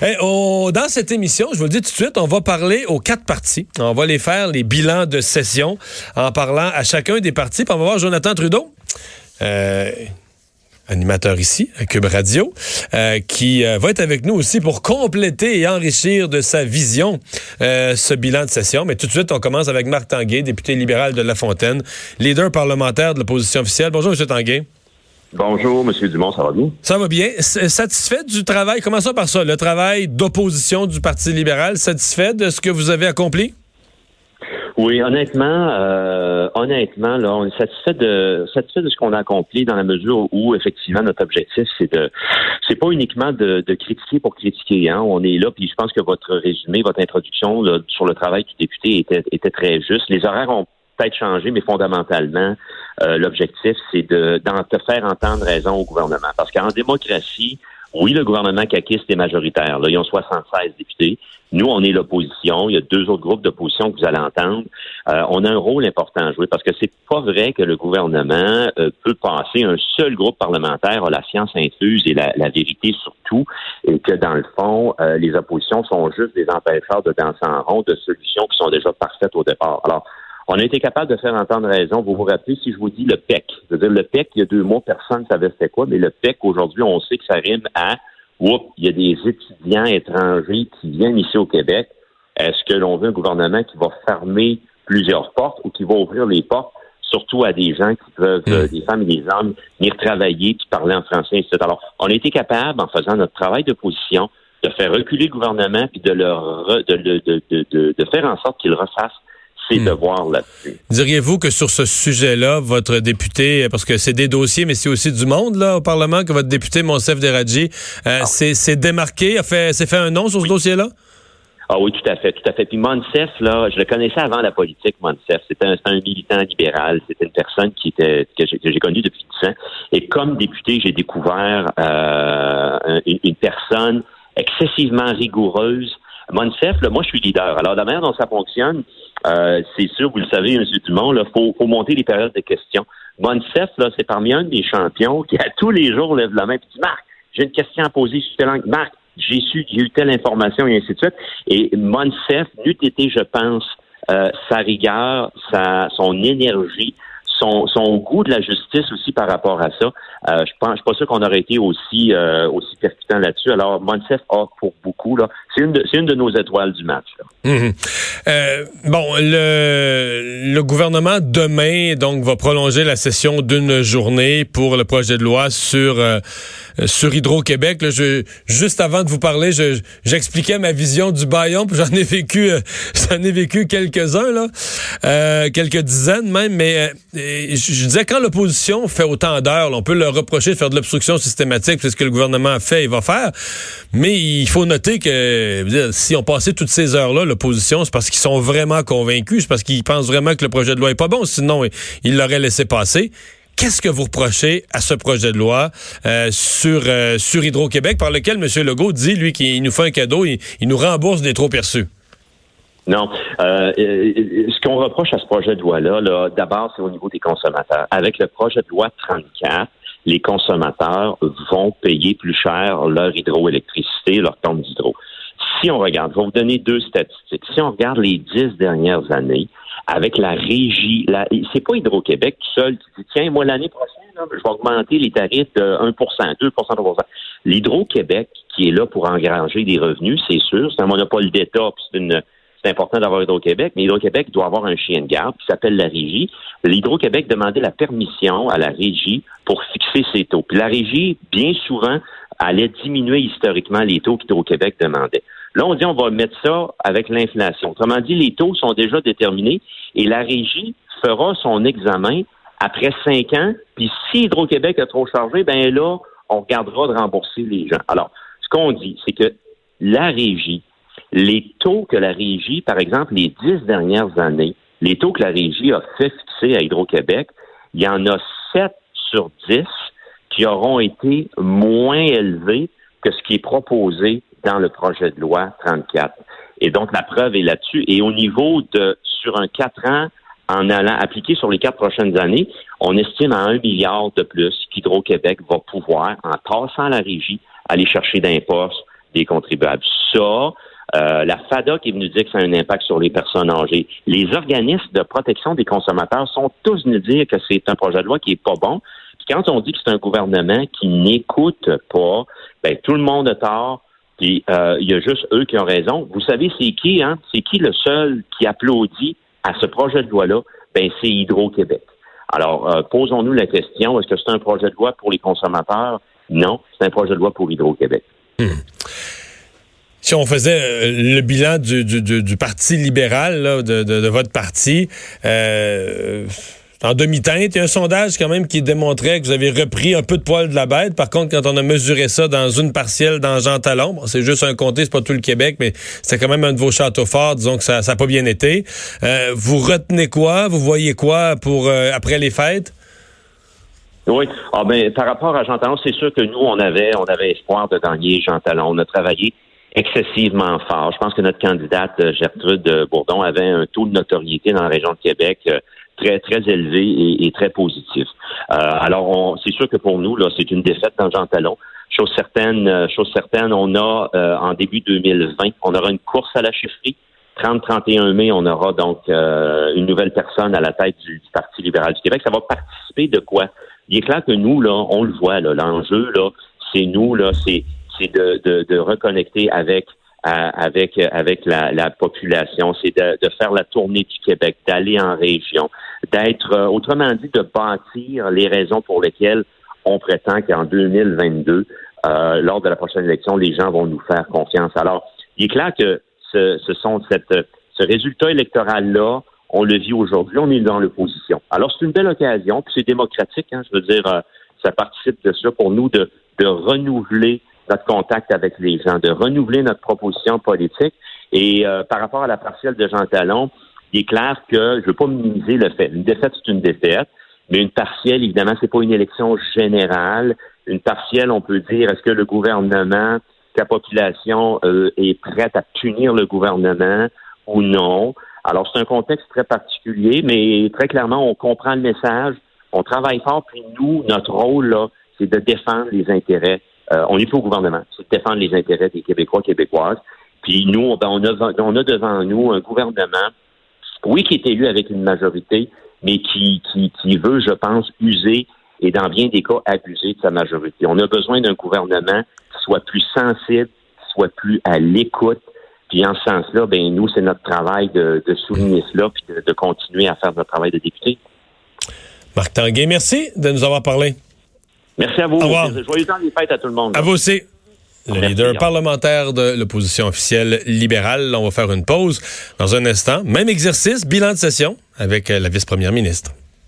dans cette émission, je vous le dis tout de suite, on va parler aux quatre partis. On va les faire, les bilans de session, en parlant à chacun des partis. Puis on va voir Jonathan Trudeau. Euh, animateur ici, à Cube Radio, euh, qui euh, va être avec nous aussi pour compléter et enrichir de sa vision ce bilan de session. Mais tout de suite, on commence avec Marc Tanguay, député libéral de La Fontaine, leader parlementaire de l'opposition officielle. Bonjour, M. Tanguay. Bonjour, M. Dumont, ça va bien? Ça va bien. Satisfait du travail, commençons par ça, le travail d'opposition du Parti libéral, satisfait de ce que vous avez accompli? Oui, honnêtement, euh, honnêtement, là, on est satisfait de satisfait de ce qu'on a accompli dans la mesure où effectivement notre objectif c'est de c'est pas uniquement de, critiquer pour critiquer. Hein. On est là, puis je pense que votre résumé, votre introduction sur le travail du député était, était très juste. Les horaires ont peut-être changé, mais fondamentalement, euh, l'objectif, c'est de, te faire entendre raison au gouvernement. Parce qu'en démocratie, oui, le gouvernement caquiste est majoritaire. Là, ils ont 76 députés. Nous, on est l'opposition. Il y a deux autres groupes d'opposition que vous allez entendre. Euh, on a un rôle important à jouer parce que c'est pas vrai que le gouvernement euh, peut passer un seul groupe parlementaire à la science infuse et la, vérité surtout, et que dans le fond, euh, les oppositions sont juste des empêcheurs de danser en rond de solutions qui sont déjà parfaites au départ. Alors, on a été capable de faire entendre raison. Vous vous rappelez, si je vous dis le PEC, c'est-à-dire le PEC, il y a deux mois, personne ne savait c'était quoi, mais le PEC, aujourd'hui, on sait que ça rime à Oups, il y a des étudiants étrangers qui viennent ici au Québec. Est-ce que l'on veut un gouvernement qui va fermer plusieurs portes ou qui va ouvrir les portes, surtout à des gens qui peuvent, hmm. euh, des femmes et des hommes, venir travailler, qui parler en français, etc. Alors, on a été capable, en faisant notre travail d'opposition, de faire reculer le gouvernement puis de leur de, de, de, de faire en sorte qu'ils refassent ses devoirs là-dessus. Diriez-vous que sur ce sujet-là, votre député, parce que c'est des dossiers, mais c'est aussi du monde là au Parlement, que votre député Monsef Deradji euh, ah. s'est démarqué, a fait, s'est fait un nom sur ce dossier-là? Ah oui, tout à fait, tout à fait. Puis Monsef, là, je le connaissais avant la politique, Monsef. C'était un, un, militant libéral. C'était une personne qui était que j'ai connue depuis 10 ans. Et comme député, j'ai découvert euh, une, une, personne excessivement rigoureuse. Monsef, là, moi, je suis leader. Alors, la manière dont ça fonctionne, euh, c'est sûr, vous le savez, M. Dumont, il faut, faut, monter les périodes de questions. Monsef, là, c'est parmi un des champions qui, à tous les jours, lève la main et dit Marc, j'ai une question à poser sur telle langue. Marc, j'ai su, j'ai eu telle information et ainsi de suite. Et Monsef, n'eût été, je pense, euh, sa rigueur, sa, son énergie, son, son goût de la justice aussi par rapport à ça. Euh, je pense, je suis pas sûr qu'on aurait été aussi euh, aussi percutant là-dessus. Alors, Monsef a pour beaucoup là. C'est une de, c'est une de nos étoiles du match. Mhm. Euh, bon, le, le gouvernement demain donc va prolonger la session d'une journée pour le projet de loi sur euh, sur Hydro-Québec. Je, juste avant de vous parler, je, j'expliquais ma vision du baillon, j'en ai vécu j'en ai vécu quelques-uns là, quelques dizaines même, mais je disais, quand l'opposition fait autant d'heures, on peut leur reprocher de faire de l'obstruction systématique, c'est ce que le gouvernement a fait et va faire. Mais il faut noter que si on passait toutes ces heures-là, l'opposition, c'est parce qu'ils sont vraiment convaincus, c'est parce qu'ils pensent vraiment que le projet de loi est pas bon, sinon ils l'auraient laissé passer. Qu'est-ce que vous reprochez à ce projet de loi euh, sur, euh, sur Hydro-Québec, par lequel M. Legault dit, lui, qu'il nous fait un cadeau, il nous rembourse des trop perçus? Non. Euh, ce qu'on reproche à ce projet de loi-là, -là, d'abord, c'est au niveau des consommateurs. Avec le projet de loi 34, les consommateurs vont payer plus cher leur hydroélectricité, leur compte d'hydro. Si on regarde, je vais vous donner deux statistiques. Si on regarde les dix dernières années, avec la régie, la, c'est pas Hydro-Québec seul qui dit, tiens, moi, l'année prochaine, je vais augmenter les tarifs de 1% 2% 3% L'Hydro-Québec, qui est là pour engranger des revenus, c'est sûr, c'est un monopole d'État, c'est une c'est important d'avoir Hydro-Québec, mais Hydro-Québec doit avoir un chien de garde qui s'appelle la régie. L'Hydro-Québec demandait la permission à la régie pour fixer ses taux. Puis la régie, bien souvent, allait diminuer historiquement les taux qu'Hydro-Québec demandait. Là, on dit on va mettre ça avec l'inflation. Autrement dit, les taux sont déjà déterminés et la régie fera son examen après cinq ans. Puis si Hydro-Québec a trop chargé, ben là, on regardera de rembourser les gens. Alors, ce qu'on dit, c'est que la régie les taux que la régie, par exemple, les dix dernières années, les taux que la régie a fait fixer à Hydro-Québec, il y en a sept sur dix qui auront été moins élevés que ce qui est proposé dans le projet de loi 34. Et donc, la preuve est là-dessus. Et au niveau de, sur un quatre ans, en allant appliquer sur les quatre prochaines années, on estime à un milliard de plus qu'Hydro-Québec va pouvoir, en passant la régie, aller chercher d'impôts des contribuables. Ça, euh, la FADA qui est venue dire que ça a un impact sur les personnes âgées. Les organismes de protection des consommateurs sont tous venus dire que c'est un projet de loi qui est pas bon. Puis quand on dit que c'est un gouvernement qui n'écoute pas, ben tout le monde a tort. Puis euh, il y a juste eux qui ont raison. Vous savez, c'est qui, hein? C'est qui le seul qui applaudit à ce projet de loi-là? Ben, c'est Hydro-Québec. Alors, euh, posons-nous la question, est-ce que c'est un projet de loi pour les consommateurs? Non, c'est un projet de loi pour Hydro-Québec. Hmm si on faisait euh, le bilan du, du, Parti libéral, de, votre parti, euh, en demi-teinte, il y a un sondage quand même qui démontrait que vous avez repris un peu de poil de la bête. Par contre, quand on a mesuré ça dans une partielle dans Jean Talon, bon, c'est juste un comté, c'est pas tout le Québec, mais c'est quand même un de vos châteaux forts. Disons que ça n'a pas bien été. Euh, vous retenez quoi? Vous voyez quoi pour après les fêtes? Oui. Ah ben, par rapport à Jean Talon, c'est sûr que nous, on avait, on avait espoir de gagner Jean Talon. On a travaillé excessivement fort. Je pense que notre candidate euh, Gertrude Bourdon avait un taux de notoriété dans la région de Québec euh, très très élevé et, très positif. Euh, alors, c'est sûr que pour nous, là, c'est une défaite dans Jean Talon. Chose certaine, chose certaine, on a en début 2020, on aura une course à la chefferie. 30-31 mai, on aura donc une nouvelle personne à la tête du, Parti libéral du Québec. Ça va participer de quoi? Il est clair que nous, là, on le voit, là, l'enjeu, là, c'est nous, là, c'est c'est de, de, reconnecter avec avec avec la, population, c'est de, faire la tournée du Québec, d'aller en région, d'être euh, autrement dit de bâtir les raisons pour lesquelles on prétend qu'en 2022, euh, lors de la prochaine élection, les gens vont nous faire confiance. Alors, il est clair que ce, ce sont ce résultat électoral là, on le vit aujourd'hui, on est dans l'opposition. Alors, c'est une belle occasion, puis c'est démocratique, hein, je veux dire, euh, ça participe de ça pour nous de, de renouveler notre contact avec les gens, de renouveler notre proposition politique. Et euh, par rapport à la partielle de Jean Talon, il est clair que je ne veux pas minimiser le fait. Une défaite, c'est une défaite, mais une partielle, évidemment, c'est pas une élection générale. Une partielle, on peut dire, est-ce que le gouvernement, la population euh, est prête à punir le gouvernement ou non? Alors, c'est un contexte très particulier, mais très clairement, on comprend le message, on travaille fort, puis nous, notre rôle, là, c'est de défendre les intérêts euh, on est au gouvernement. C'est défendre les intérêts des Québécois, Québécoises. Puis nous, ben, on, a, on a devant nous un gouvernement, oui, qui est élu avec une majorité, mais qui, qui, qui veut, je pense, user et dans bien des cas abuser de sa majorité. On a besoin d'un gouvernement qui soit plus sensible, qui soit plus à l'écoute. Puis en ce sens-là, ben nous, c'est notre travail de, de souligner cela puis de, de, continuer à faire notre travail de député. Marc Tanguay, merci de nous avoir parlé. Merci à vous. Joyeux temps des fêtes à tout le monde. À vous aussi. Le leader parlementaire de l'opposition officielle libérale. On va faire une pause dans un instant. Même exercice, bilan de session avec la vice-première ministre.